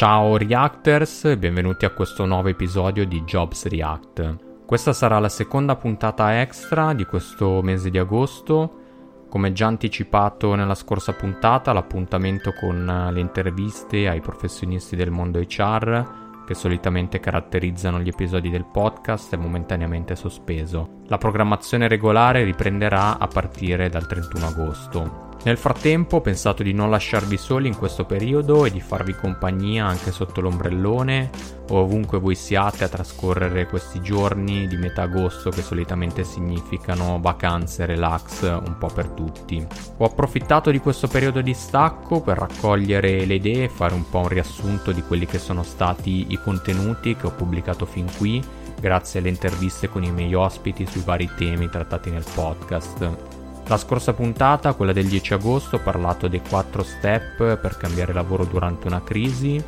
Ciao Reactors benvenuti a questo nuovo episodio di Jobs React. Questa sarà la seconda puntata extra di questo mese di agosto. Come già anticipato nella scorsa puntata, l'appuntamento con le interviste ai professionisti del mondo HR che solitamente caratterizzano gli episodi del podcast è momentaneamente sospeso. La programmazione regolare riprenderà a partire dal 31 agosto. Nel frattempo ho pensato di non lasciarvi soli in questo periodo e di farvi compagnia anche sotto l'ombrellone o ovunque voi siate a trascorrere questi giorni di metà agosto che solitamente significano vacanze, relax un po' per tutti. Ho approfittato di questo periodo di stacco per raccogliere le idee e fare un po' un riassunto di quelli che sono stati i contenuti che ho pubblicato fin qui grazie alle interviste con i miei ospiti sui vari temi trattati nel podcast. La scorsa puntata, quella del 10 agosto, ho parlato dei 4 step per cambiare lavoro durante una crisi.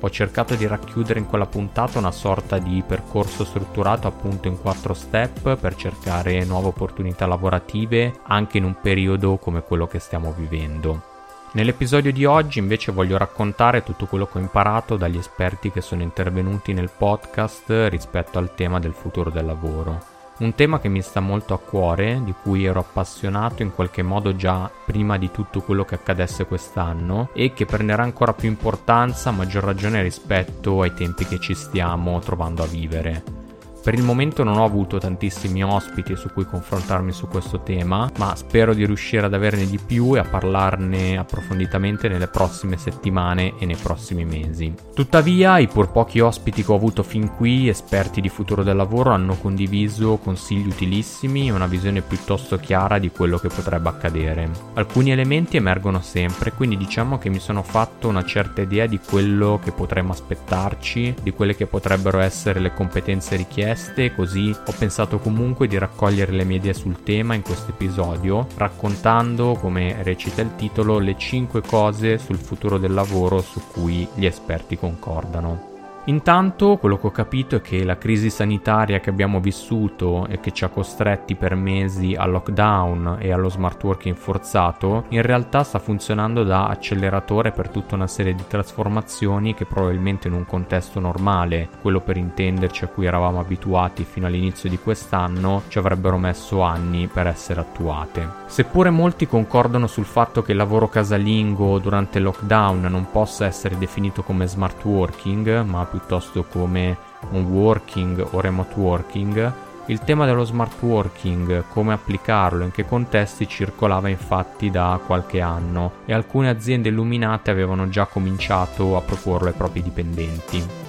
Ho cercato di racchiudere in quella puntata una sorta di percorso strutturato appunto in 4 step per cercare nuove opportunità lavorative anche in un periodo come quello che stiamo vivendo. Nell'episodio di oggi invece voglio raccontare tutto quello che ho imparato dagli esperti che sono intervenuti nel podcast rispetto al tema del futuro del lavoro. Un tema che mi sta molto a cuore, di cui ero appassionato in qualche modo già prima di tutto quello che accadesse quest'anno e che prenderà ancora più importanza a maggior ragione rispetto ai tempi che ci stiamo trovando a vivere. Per il momento non ho avuto tantissimi ospiti su cui confrontarmi su questo tema, ma spero di riuscire ad averne di più e a parlarne approfonditamente nelle prossime settimane e nei prossimi mesi. Tuttavia, i pur pochi ospiti che ho avuto fin qui, esperti di futuro del lavoro, hanno condiviso consigli utilissimi e una visione piuttosto chiara di quello che potrebbe accadere. Alcuni elementi emergono sempre, quindi diciamo che mi sono fatto una certa idea di quello che potremmo aspettarci, di quelle che potrebbero essere le competenze richieste richieste, così ho pensato comunque di raccogliere le mie idee sul tema in questo episodio, raccontando, come recita il titolo, le 5 cose sul futuro del lavoro su cui gli esperti concordano. Intanto quello che ho capito è che la crisi sanitaria che abbiamo vissuto e che ci ha costretti per mesi al lockdown e allo smart working forzato in realtà sta funzionando da acceleratore per tutta una serie di trasformazioni che probabilmente in un contesto normale, quello per intenderci a cui eravamo abituati fino all'inizio di quest'anno, ci avrebbero messo anni per essere attuate. Seppure molti concordano sul fatto che il lavoro casalingo durante il lockdown non possa essere definito come smart working, ma piuttosto come un working o remote working, il tema dello smart working, come applicarlo, in che contesti circolava infatti da qualche anno e alcune aziende illuminate avevano già cominciato a proporlo ai propri dipendenti.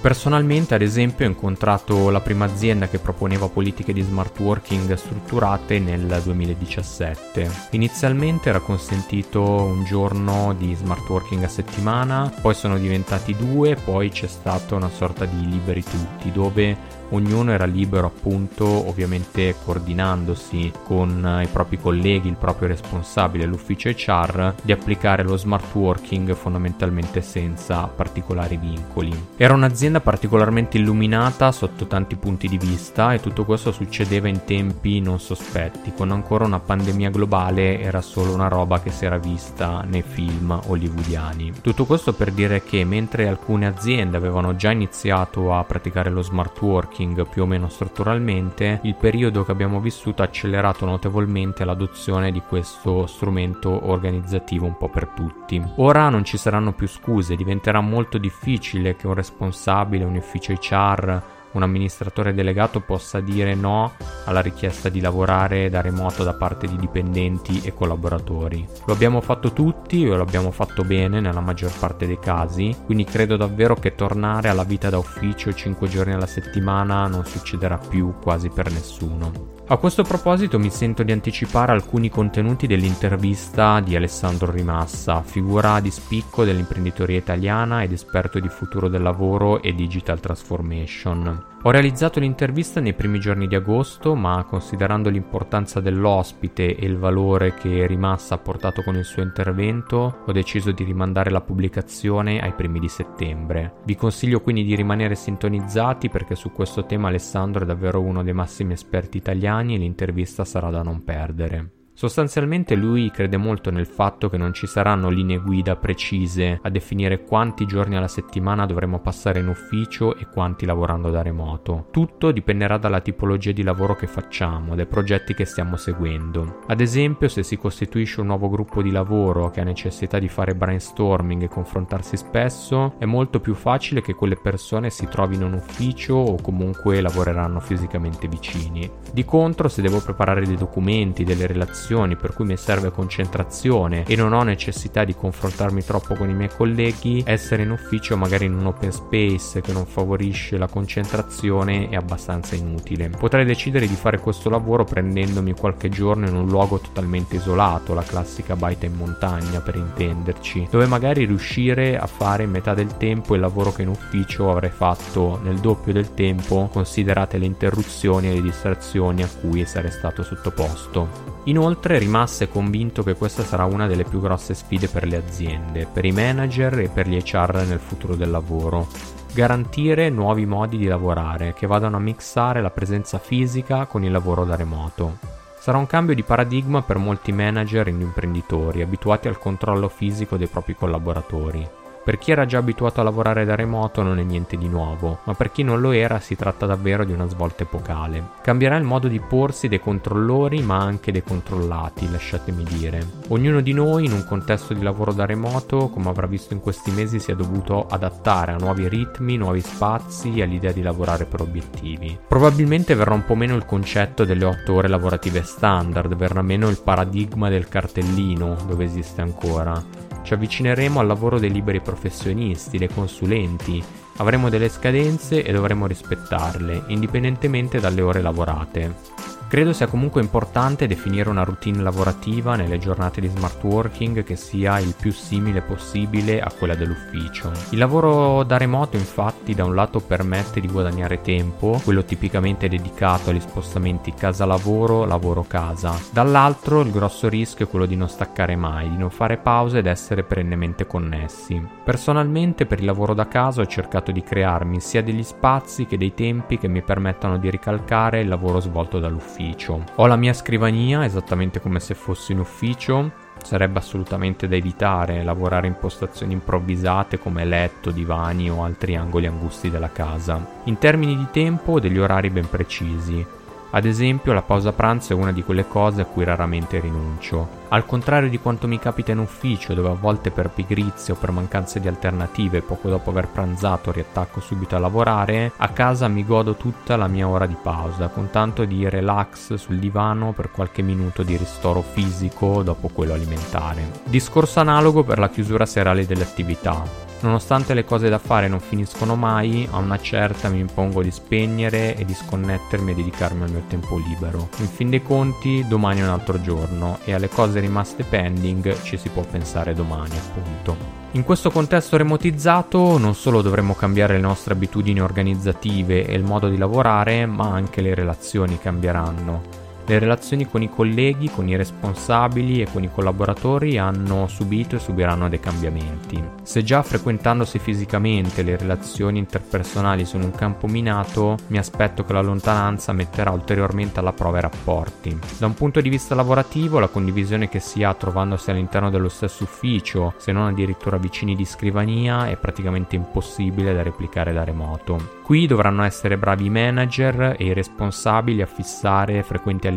Personalmente, ad esempio, ho incontrato la prima azienda che proponeva politiche di smart working strutturate nel 2017. Inizialmente era consentito un giorno di smart working a settimana, poi sono diventati due, poi c'è stata una sorta di liberi tutti, dove ognuno era libero appunto ovviamente coordinandosi con i propri colleghi, il proprio responsabile, l'ufficio HR, di applicare lo smart working fondamentalmente senza particolari vincoli. Era un'azienda particolarmente illuminata sotto tanti punti di vista e tutto questo succedeva in tempi non sospetti, quando ancora una pandemia globale era solo una roba che si era vista nei film hollywoodiani. Tutto questo per dire che mentre alcune aziende avevano già iniziato a praticare lo smart working, working più o meno strutturalmente, il periodo che abbiamo vissuto ha accelerato notevolmente l'adozione di questo strumento organizzativo un po' per tutti. Ora non ci saranno più scuse, diventerà molto difficile che un responsabile, un ufficio HR un amministratore delegato possa dire no alla richiesta di lavorare da remoto da parte di dipendenti e collaboratori. Lo abbiamo fatto tutti e lo abbiamo fatto bene nella maggior parte dei casi, quindi credo davvero che tornare alla vita da ufficio 5 giorni alla settimana non succederà più quasi per nessuno. A questo proposito mi sento di anticipare alcuni contenuti dell'intervista di Alessandro Rimassa, figura di spicco dell'imprenditoria italiana ed esperto di futuro del lavoro e digital transformation. Ho realizzato l'intervista nei primi giorni di agosto, ma considerando l'importanza dell'ospite e il valore che Rimassa ha portato con il suo intervento, ho deciso di rimandare la pubblicazione ai primi di settembre. Vi consiglio quindi di rimanere sintonizzati perché su questo tema Alessandro è davvero uno dei massimi esperti italiani e l'intervista sarà da non perdere. Sostanzialmente lui crede molto nel fatto che non ci saranno linee guida precise a definire quanti giorni alla settimana dovremo passare in ufficio e quanti lavorando da remoto. Tutto dipenderà dalla tipologia di lavoro che facciamo, dai progetti che stiamo seguendo. Ad esempio, se si costituisce un nuovo gruppo di lavoro che ha necessità di fare brainstorming e confrontarsi spesso, è molto più facile che quelle persone si trovino in ufficio o comunque lavoreranno fisicamente vicini. Di contro, se devo preparare dei documenti, delle relazioni, situazioni per cui mi serve concentrazione e non ho necessità di confrontarmi troppo con i miei colleghi, essere in ufficio magari in un open space che non favorisce la concentrazione è abbastanza inutile. Potrei decidere di fare questo lavoro prendendomi qualche giorno in un luogo totalmente isolato, la classica baita in montagna per intenderci, dove magari riuscire a fare in metà del tempo il lavoro che in ufficio avrei fatto nel doppio del tempo, considerate le interruzioni e le distrazioni a cui sarei stato sottoposto. Inoltre rimasse convinto che questa sarà una delle più grosse sfide per le aziende, per i manager e per gli HR nel futuro del lavoro. Garantire nuovi modi di lavorare che vadano a mixare la presenza fisica con il lavoro da remoto. Sarà un cambio di paradigma per molti manager e imprenditori abituati al controllo fisico dei propri collaboratori. Per chi era già abituato a lavorare da remoto non è niente di nuovo, ma per chi non lo era si tratta davvero di una svolta epocale. Cambierà il modo di porsi dei controllori ma anche dei controllati, lasciatemi dire. Ognuno di noi in un contesto di lavoro da remoto, come avrà visto in questi mesi, si è dovuto adattare a nuovi ritmi, nuovi spazi e all'idea di lavorare per obiettivi. Probabilmente verrà un po' meno il concetto delle 8 ore lavorative standard, verrà meno il paradigma del cartellino, dove esiste ancora ci avvicineremo al lavoro dei liberi professionisti, dei consulenti, avremo delle scadenze e dovremo rispettarle, indipendentemente dalle ore lavorate. Credo sia comunque importante definire una routine lavorativa nelle giornate di smart working che sia il più simile possibile a quella dell'ufficio. Il lavoro da remoto infatti da un lato permette di guadagnare tempo, quello tipicamente dedicato agli spostamenti casa-lavoro, lavoro-casa. Dall'altro il grosso rischio è quello di non staccare mai, di non fare pause ed essere perennemente connessi. Personalmente per il lavoro da casa ho cercato di crearmi sia degli spazi che dei tempi che mi permettano di ricalcare il lavoro svolto dall'ufficio ufficio. Ho la mia scrivania esattamente come se fossi in ufficio. Sarebbe assolutamente da evitare lavorare in postazioni improvvisate come letto, divani o altri angoli angusti della casa. In termini di tempo, degli orari ben precisi. Ad esempio, la pausa pranzo è una di quelle cose a cui raramente rinuncio. Al contrario di quanto mi capita in ufficio, dove a volte per pigrizia o per mancanza di alternative, poco dopo aver pranzato riattacco subito a lavorare, a casa mi godo tutta la mia ora di pausa, con tanto di relax sul divano per qualche minuto di ristoro fisico dopo quello alimentare. Discorso analogo per la chiusura serale delle attività. Nonostante le cose da fare non finiscono mai, a una certa mi impongo di spegnere e di sconnettermi e dedicarmi al mio tempo libero. In fin dei conti, domani è un altro giorno e alle cose rimaste pending ci si può pensare domani, appunto. In questo contesto remotizzato non solo dovremmo cambiare le nostre abitudini organizzative e il modo di lavorare, ma anche le relazioni cambieranno. Le relazioni con i colleghi, con i responsabili e con i collaboratori hanno subito e subiranno dei cambiamenti. Se già frequentandosi fisicamente le relazioni interpersonali sono un campo minato, mi aspetto che la lontananza metterà ulteriormente alla prova i rapporti. Da un punto di vista lavorativo, la condivisione che si ha trovandosi all'interno dello stesso ufficio, se non addirittura vicini di scrivania, è praticamente impossibile da replicare da remoto. Qui dovranno essere bravi i manager e i responsabili a fissare frequenti allineamenti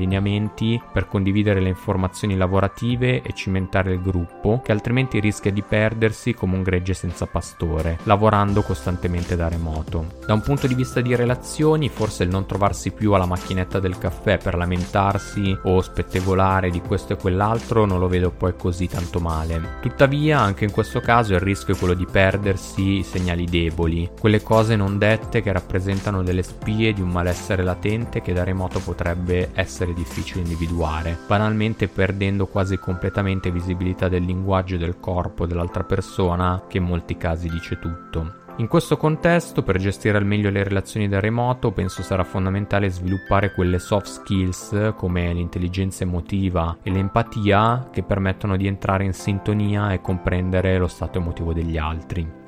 per condividere le informazioni lavorative e cimentare il gruppo, che altrimenti rischia di perdersi come un gregge senza pastore, lavorando costantemente da remoto. Da un punto di vista di relazioni, forse il non trovarsi più alla macchinetta del caffè per lamentarsi o spettegolare di questo e quell'altro non lo vedo poi così tanto male. Tuttavia, anche in questo caso il rischio è quello di perdersi i segnali deboli, quelle cose non dette che rappresentano delle spie di un malessere latente che da remoto potrebbe essere difficile individuare, banalmente perdendo quasi completamente visibilità del linguaggio del corpo dell'altra persona che in molti casi dice tutto. In questo contesto, per gestire al meglio le relazioni da remoto, penso sarà fondamentale sviluppare quelle soft skills come l'intelligenza emotiva e l'empatia che permettono di entrare in sintonia e comprendere lo stato emotivo degli altri.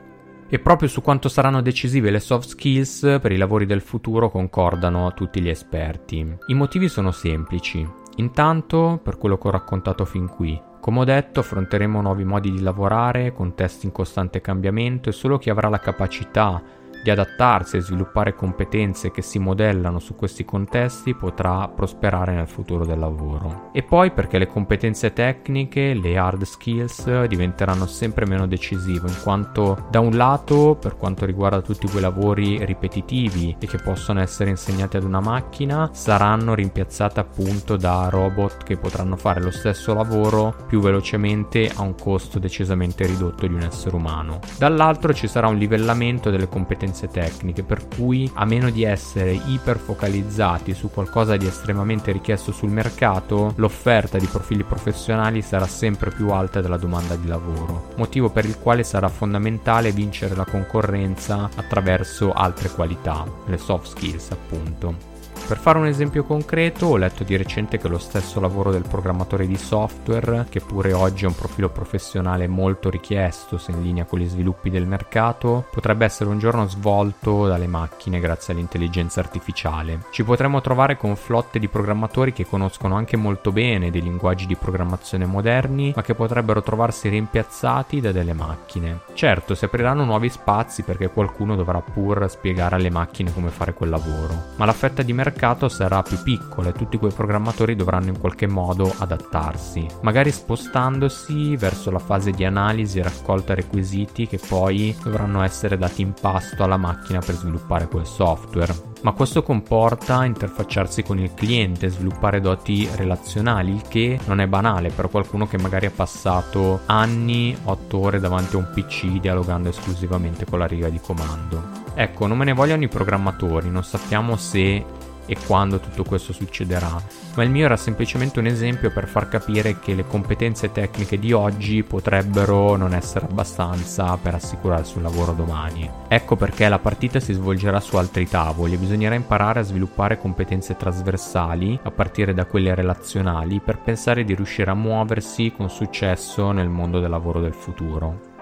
E proprio su quanto saranno decisive le soft skills per i lavori del futuro concordano tutti gli esperti. I motivi sono semplici. Intanto, per quello che ho raccontato fin qui, come ho detto, affronteremo nuovi modi di lavorare, contesti in costante cambiamento e solo chi avrà la capacità di adattarsi e sviluppare competenze che si modellano su questi contesti potrà prosperare nel futuro del lavoro. E poi perché le competenze tecniche, le hard skills, diventeranno sempre meno decisive, in quanto da un lato, per quanto riguarda tutti quei lavori ripetitivi e che possono essere insegnati ad una macchina, saranno rimpiazzate appunto da robot che potranno fare lo stesso lavoro più velocemente a un costo decisamente ridotto di un essere umano. Dall'altro ci sarà un livellamento delle competenze competenze tecniche, per cui a meno di essere iperfocalizzati su qualcosa di estremamente richiesto sul mercato, l'offerta di profili professionali sarà sempre più alta della domanda di lavoro, motivo per il quale sarà fondamentale vincere la concorrenza attraverso altre qualità, le soft skills appunto. Per fare un esempio concreto, ho letto di recente che lo stesso lavoro del programmatore di software, che pure oggi è un profilo professionale molto richiesto se in linea con gli sviluppi del mercato, potrebbe essere un giorno svolto dalle macchine grazie all'intelligenza artificiale. Ci potremmo trovare con flotte di programmatori che conoscono anche molto bene dei linguaggi di programmazione moderni, ma che potrebbero trovarsi rimpiazzati da delle macchine. Certo, si apriranno nuovi spazi perché qualcuno dovrà pur spiegare alle macchine come fare quel lavoro, ma la fetta di mercato mercato sarà più piccolo e tutti quei programmatori dovranno in qualche modo adattarsi, magari spostandosi verso la fase di analisi e raccolta requisiti che poi dovranno essere dati in pasto alla macchina per sviluppare quel software ma questo comporta interfacciarsi con il cliente, sviluppare doti relazionali, il che non è banale per qualcuno che magari ha passato anni, 8 ore davanti a un PC dialogando esclusivamente con la riga di comando. Ecco, non me ne vogliono i programmatori, non sappiamo se e quando tutto questo succederà, ma il mio era semplicemente un esempio per far capire che le competenze tecniche di oggi potrebbero non essere abbastanza per assicurarsi un lavoro domani. Ecco perché la partita si svolgerà su altri tavoli e bisognerà imparare a sviluppare competenze trasversali, a partire da quelle relazionali, per pensare di riuscire a muoversi con successo nel mondo del lavoro del futuro.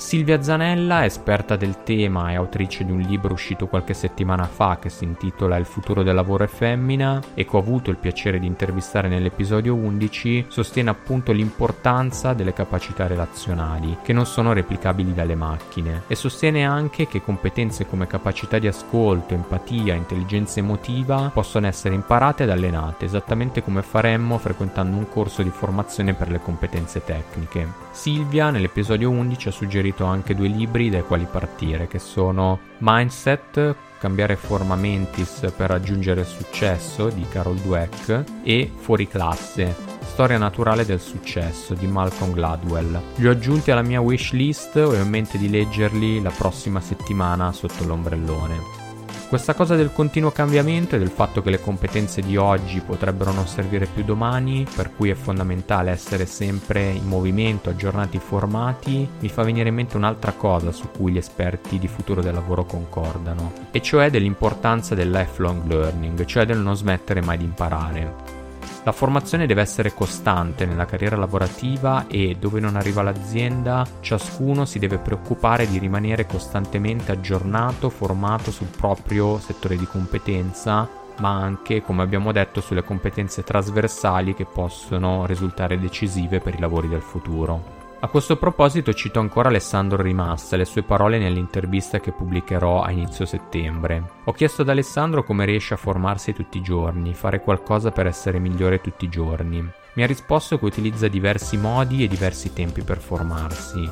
Silvia Zanella, esperta del tema e autrice di un libro uscito qualche settimana fa che si intitola Il futuro del lavoro è femmina e che ho avuto il piacere di intervistare nell'episodio 11, sostiene appunto l'importanza delle capacità relazionali, che non sono replicabili dalle macchine, e sostiene anche che competenze come capacità di ascolto, empatia, intelligenza emotiva possono essere imparate ed allenate, esattamente come faremmo frequentando un corso di formazione per le competenze tecniche. Silvia nell'episodio 11 ha suggerito scritto anche due libri dai quali partire, che sono Mindset, cambiare forma mentis per raggiungere il successo di Carol Dweck e Fuori classe, storia naturale del successo di Malcolm Gladwell. Li ho aggiunti alla mia wishlist e ho in mente di leggerli la prossima settimana sotto l'ombrellone. Questa cosa del continuo cambiamento e del fatto che le competenze di oggi potrebbero non servire più domani, per cui è fondamentale essere sempre in movimento, aggiornati, formati, mi fa venire in mente un'altra cosa su cui gli esperti di futuro del lavoro concordano, e cioè dell'importanza del lifelong learning, cioè del non smettere mai di imparare. La formazione deve essere costante nella carriera lavorativa e dove non arriva l'azienda, ciascuno si deve preoccupare di rimanere costantemente aggiornato, formato sul proprio settore di competenza, ma anche, come abbiamo detto, sulle competenze trasversali che possono risultare decisive per i lavori del futuro. A questo proposito cito ancora Alessandro Rimassa e le sue parole nell'intervista che pubblicherò a inizio settembre. Ho chiesto ad Alessandro come riesce a formarsi tutti i giorni, fare qualcosa per essere migliore tutti i giorni. Mi ha risposto che utilizza diversi modi e diversi tempi per formarsi.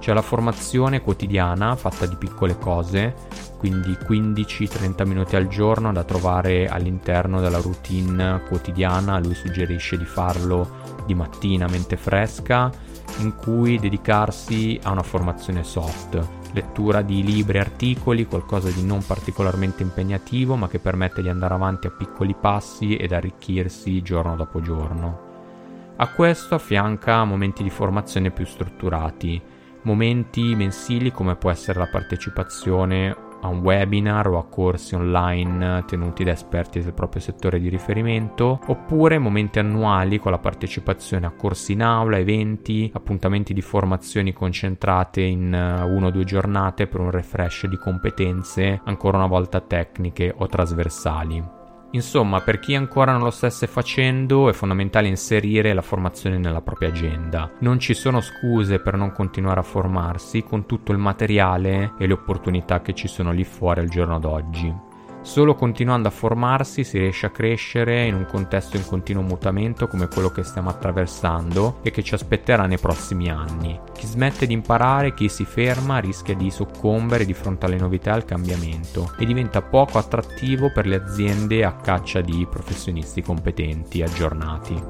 C'è la formazione quotidiana fatta di piccole cose, quindi 15-30 minuti al giorno da trovare all'interno della routine quotidiana, lui suggerisce di farlo di mattina mente fresca in cui dedicarsi a una formazione soft, lettura di libri e articoli, qualcosa di non particolarmente impegnativo ma che permette di andare avanti a piccoli passi ed arricchirsi giorno dopo giorno. A questo affianca momenti di formazione più strutturati, momenti mensili come può essere la partecipazione a un webinar o a corsi online tenuti da esperti del proprio settore di riferimento, oppure momenti annuali con la partecipazione a corsi in aula, eventi, appuntamenti di formazioni concentrate in eh, una o due giornate per un refresh di competenze, ancora una volta tecniche o trasversali. Insomma, per chi ancora non lo stesse facendo è fondamentale inserire la formazione nella propria agenda. Non ci sono scuse per non continuare a formarsi con tutto il materiale e le opportunità che ci sono lì fuori al giorno d'oggi. Solo continuando a formarsi si riesce a crescere in un contesto in continuo mutamento come quello che stiamo attraversando e che ci aspetterà nei prossimi anni. Chi smette di imparare, chi si ferma, rischia di soccombere di fronte alle novità e al cambiamento e diventa poco attrattivo per le aziende a caccia di professionisti competenti, aggiornati.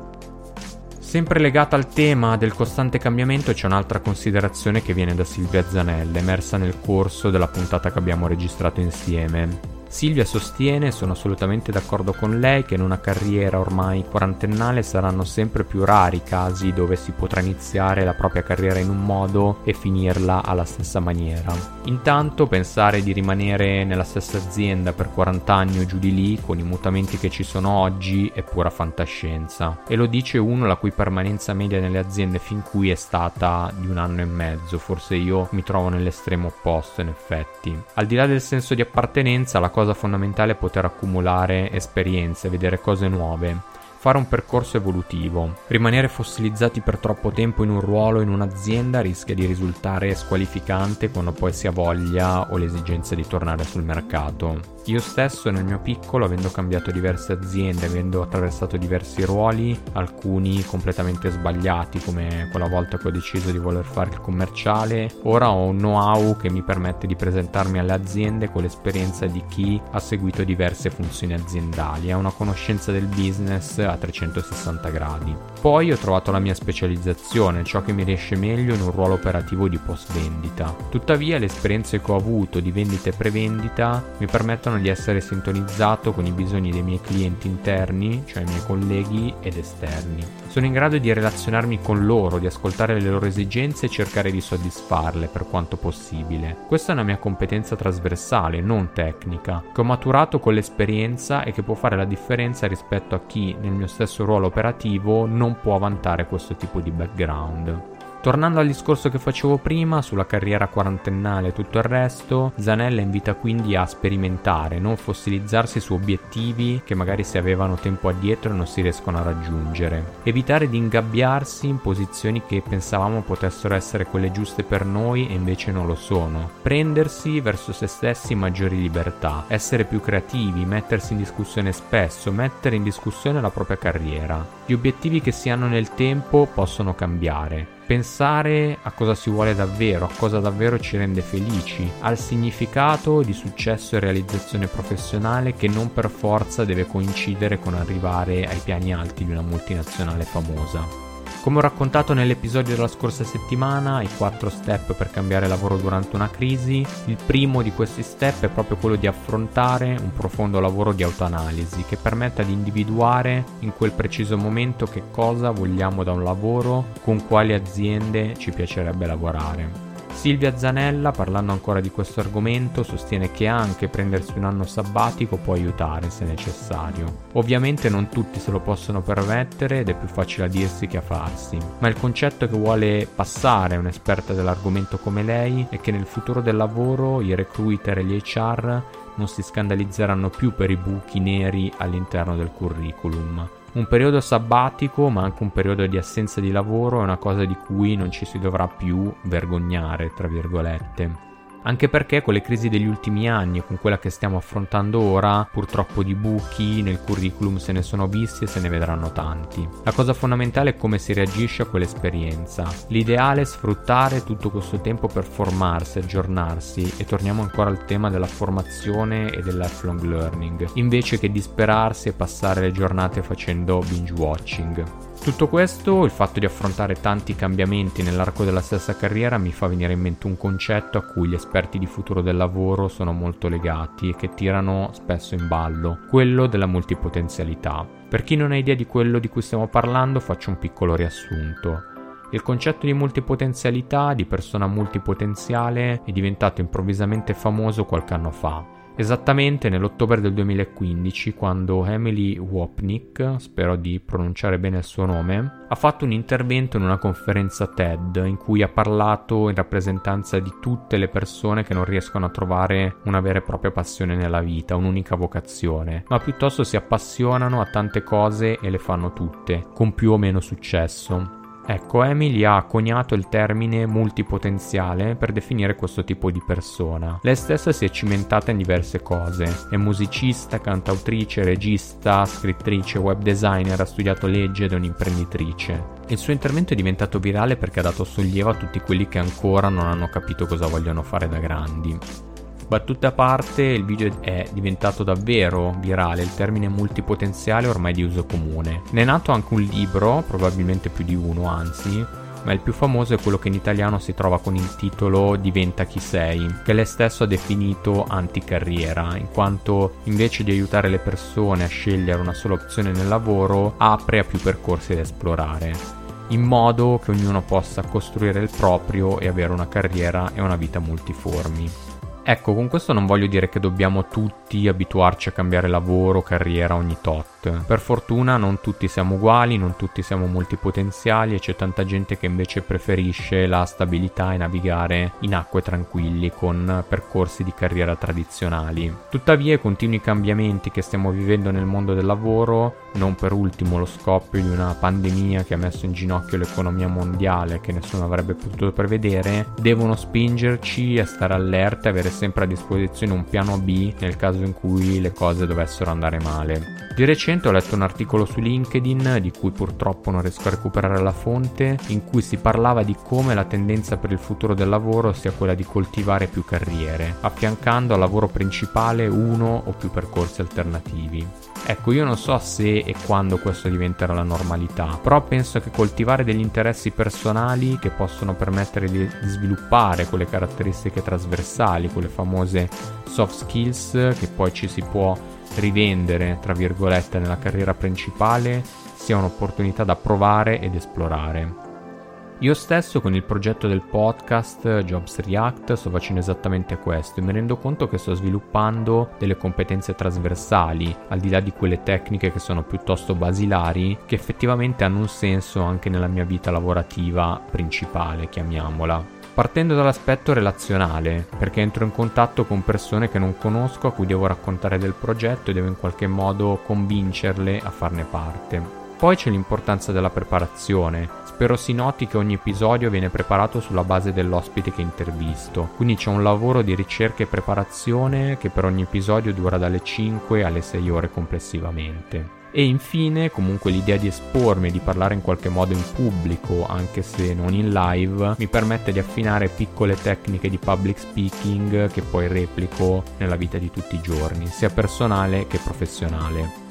Sempre legata al tema del costante cambiamento c'è un'altra considerazione che viene da Silvia Zanella, emersa nel corso della puntata che abbiamo registrato insieme. Silvia sostiene, sono assolutamente d'accordo con lei, che in una carriera ormai quarantennale saranno sempre più rari i casi dove si potrà iniziare la propria carriera in un modo e finirla alla stessa maniera. Intanto pensare di rimanere nella stessa azienda per 40 anni o giù di lì, con i mutamenti che ci sono oggi, è pura fantascienza. E lo dice uno la cui permanenza media nelle aziende fin qui è stata di un anno e mezzo, forse io mi trovo nell'estremo opposto in effetti. Al di là del senso di appartenenza, la cosa cosa fondamentale è poter accumulare esperienze, vedere cose nuove fare un percorso evolutivo. Rimanere fossilizzati per troppo tempo in un ruolo in un'azienda rischia di risultare squalificante quando poi si ha voglia o l'esigenza di tornare sul mercato. Io stesso nel mio piccolo, avendo cambiato diverse aziende, avendo attraversato diversi ruoli, alcuni completamente sbagliati come quella volta che ho deciso di voler fare il commerciale, ora ho un know-how che mi permette di presentarmi alle aziende con l'esperienza di chi ha seguito diverse funzioni aziendali, ha una conoscenza del business a 360 gradi. Poi ho trovato la mia specializzazione, ciò che mi riesce meglio in un ruolo operativo di post vendita. Tuttavia le esperienze che ho avuto di vendita e prevendita mi permettono permettono di essere sintonizzato con i bisogni dei miei clienti interni, cioè i miei colleghi, ed esterni. Sono in grado di relazionarmi con loro, di ascoltare le loro esigenze e cercare di soddisfarle per quanto possibile. Questa è una mia competenza trasversale, non tecnica, che ho maturato con l'esperienza e che può fare la differenza rispetto a chi nel mio stesso ruolo operativo non può vantare questo tipo di background. Tornando al discorso che facevo prima sulla carriera quarantennale e tutto il resto, Zanella invita quindi a sperimentare, non fossilizzarsi su obiettivi che magari si avevano tempo addietro e non si riescono a raggiungere. Evitare di ingabbiarsi in posizioni che pensavamo potessero essere quelle giuste per noi e invece non lo sono. Prendersi verso se stessi maggiori libertà, essere più creativi, mettersi in discussione spesso, mettere in discussione la propria carriera. Gli obiettivi che si hanno nel tempo possono cambiare pensare a cosa si vuole davvero, a cosa davvero ci rende felici, al significato di successo e realizzazione professionale che non per forza deve coincidere con arrivare ai piani alti di una multinazionale famosa. Come ho raccontato nell'episodio della scorsa settimana, i quattro step per cambiare lavoro durante una crisi, il primo di questi step è proprio quello di affrontare un profondo lavoro di autoanalisi che permetta di individuare in quel preciso momento che cosa vogliamo da un lavoro, con quali aziende ci piacerebbe lavorare. Silvia Zanella, parlando ancora di questo argomento, sostiene che anche prendersi un anno sabbatico può aiutare se necessario. Ovviamente non tutti se lo possono permettere ed è più facile a dirsi che a farsi, ma il concetto che vuole passare un'esperta dell'argomento come lei è che nel futuro del lavoro i recruiter e gli HR non si scandalizzeranno più per i buchi neri all'interno del curriculum, un periodo sabbatico, ma anche un periodo di assenza di lavoro, è una cosa di cui non ci si dovrà più vergognare, tra virgolette anche perché con le crisi degli ultimi anni e con quella che stiamo affrontando ora, purtroppo di buchi nel curriculum se ne sono visti e se ne vedranno tanti. La cosa fondamentale è come si reagisce a quell'esperienza. L'ideale è sfruttare tutto questo tempo per formarsi, aggiornarsi e torniamo ancora al tema della formazione e del lifelong learning, invece che disperarsi e passare le giornate facendo binge watching. Tutto questo, il fatto di affrontare tanti cambiamenti nell'arco della stessa carriera mi fa venire in mente un concetto a cui gli esperti di futuro del lavoro sono molto legati e che tirano spesso in ballo, quello della multipotenzialità. Per chi non ha idea di quello di cui stiamo parlando, faccio un piccolo riassunto. Il concetto di multipotenzialità, di persona multipotenziale, è diventato improvvisamente famoso qualche anno fa esattamente nell'ottobre del 2015 quando Emily Wapnick, spero di pronunciare bene il suo nome, ha fatto un intervento in una conferenza TED in cui ha parlato in rappresentanza di tutte le persone che non riescono a trovare una vera e propria passione nella vita, un'unica vocazione, ma piuttosto si appassionano a tante cose e le fanno tutte, con più o meno successo. Ecco, Emily ha coniato il termine multipotenziale per definire questo tipo di persona. Lei stessa si è cimentata in diverse cose. È musicista, cantautrice, regista, scrittrice, web designer, ha studiato legge ed è un'imprenditrice. Il suo intervento è diventato virale perché ha dato sollievo a tutti quelli che ancora non hanno capito cosa vogliono fare da grandi. Battute a parte, il video è diventato davvero virale, il termine multipotenziale ormai di uso comune. Ne è nato anche un libro, probabilmente più di uno anzi, ma il più famoso è quello che in italiano si trova con il titolo Diventa chi sei, che lei stesso ha definito anticarriera, in quanto invece di aiutare le persone a scegliere una sola opzione nel lavoro, apre a più percorsi da esplorare, in modo che ognuno possa costruire il proprio e avere una carriera e una vita multiformi. Ecco, con questo non voglio dire che dobbiamo tutti abituarci a cambiare lavoro, carriera ogni tot. Per fortuna non tutti siamo uguali, non tutti siamo multipotenziali e c'è tanta gente che invece preferisce la stabilità e navigare in acque tranquilli con percorsi di carriera tradizionali. Tuttavia i continui cambiamenti che stiamo vivendo nel mondo del lavoro, non per ultimo lo scoppio di una pandemia che ha messo in ginocchio l'economia mondiale che nessuno avrebbe potuto prevedere, devono spingerci a stare allerta e avere sempre a disposizione un piano B nel caso in cui le cose dovessero andare male. Di recente ho letto un articolo su LinkedIn, di cui purtroppo non riesco a recuperare la fonte, in cui si parlava di come la tendenza per il futuro del lavoro sia quella di coltivare più carriere, affiancando al lavoro principale uno o più percorsi alternativi. Ecco, io non so se e quando questo diventerà la normalità, però penso che coltivare degli interessi personali che possono permettere di, sviluppare quelle caratteristiche trasversali, quelle famose soft skills che poi ci si può rivendere, tra virgolette, nella carriera principale, sia un'opportunità da provare ed esplorare. Io stesso con il progetto del podcast Jobs React sto facendo esattamente questo e mi rendo conto che sto sviluppando delle competenze trasversali, al di là di quelle tecniche che sono piuttosto basilari, che effettivamente hanno un senso anche nella mia vita lavorativa principale, chiamiamola. Partendo dall'aspetto relazionale, perché entro in contatto con persone che non conosco, a cui devo raccontare del progetto e devo in qualche modo convincerle a farne parte. Poi c'è l'importanza della preparazione. Spero si noti che ogni episodio viene preparato sulla base dell'ospite che intervisto, quindi c'è un lavoro di ricerca e preparazione che per ogni episodio dura dalle 5 alle 6 ore complessivamente. E infine, comunque, l'idea di espormi di parlare in qualche modo in pubblico, anche se non in live, mi permette di affinare piccole tecniche di public speaking che poi replico nella vita di tutti i giorni, sia personale che professionale.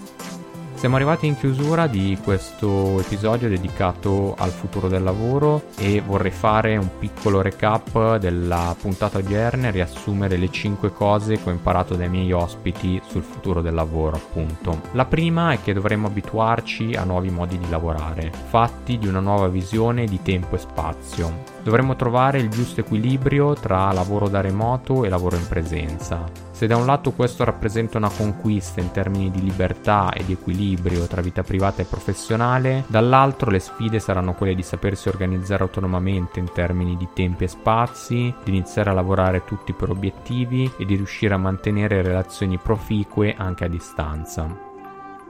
Siamo arrivati in chiusura di questo episodio dedicato al futuro del lavoro e vorrei fare un piccolo recap della puntata odierna e riassumere le 5 cose che ho imparato dai miei ospiti sul futuro del lavoro, appunto. La prima è che dovremmo abituarci a nuovi modi di lavorare, fatti di una nuova visione di tempo e spazio. Dovremmo trovare il giusto equilibrio tra lavoro da remoto e lavoro in presenza se da un lato questo rappresenta una conquista in termini di libertà e di equilibrio tra vita privata e professionale, dall'altro le sfide saranno quelle di sapersi organizzare autonomamente in termini di tempi e spazi, di iniziare a lavorare tutti per obiettivi e di riuscire a mantenere relazioni proficue anche a distanza.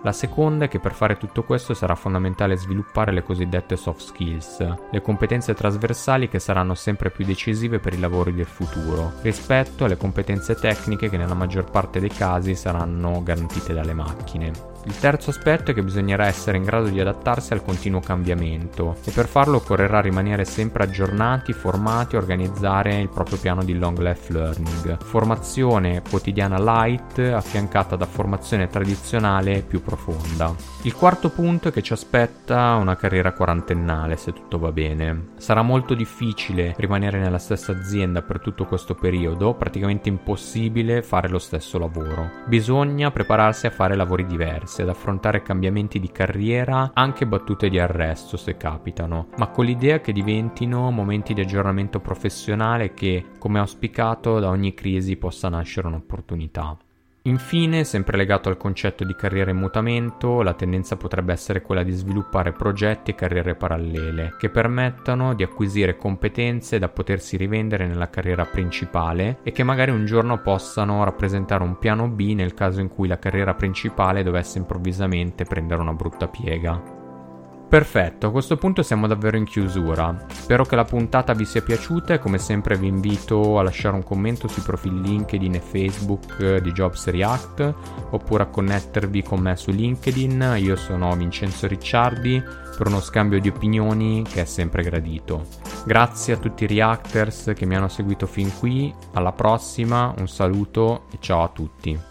La seconda è che per fare tutto questo sarà fondamentale sviluppare le cosiddette soft skills, le competenze trasversali che saranno sempre più decisive per i lavori del futuro, rispetto alle competenze tecniche che nella maggior parte dei casi saranno garantite dalle macchine. Il terzo aspetto è che bisognerà essere in grado di adattarsi al continuo cambiamento e per farlo occorrerà rimanere sempre aggiornati, formati e organizzare il proprio piano di long life learning. Formazione quotidiana light affiancata da formazione tradizionale più profonda. Il quarto punto è che ci aspetta una carriera quarantennale se tutto va bene. Sarà molto difficile rimanere nella stessa azienda per tutto questo periodo, praticamente impossibile fare lo stesso lavoro. Bisogna prepararsi a fare lavori diversi ad affrontare cambiamenti di carriera, anche battute di arresto se capitano, ma con l'idea che diventino momenti di aggiornamento professionale che, come auspicato, da ogni crisi possa nascere un'opportunità. Infine, sempre legato al concetto di carriera in mutamento, la tendenza potrebbe essere quella di sviluppare progetti e carriere parallele che permettano di acquisire competenze da potersi rivendere nella carriera principale e che magari un giorno possano rappresentare un piano B nel caso in cui la carriera principale dovesse improvvisamente prendere una brutta piega. Perfetto, a questo punto siamo davvero in chiusura. Spero che la puntata vi sia piaciuta e come sempre vi invito a lasciare un commento sui profili LinkedIn e Facebook di Jobs React oppure a connettervi con me su LinkedIn. Io sono Vincenzo Ricciardi per uno scambio di opinioni che è sempre gradito. Grazie a tutti i Reactors che mi hanno seguito fin qui, alla prossima, un saluto e ciao a tutti.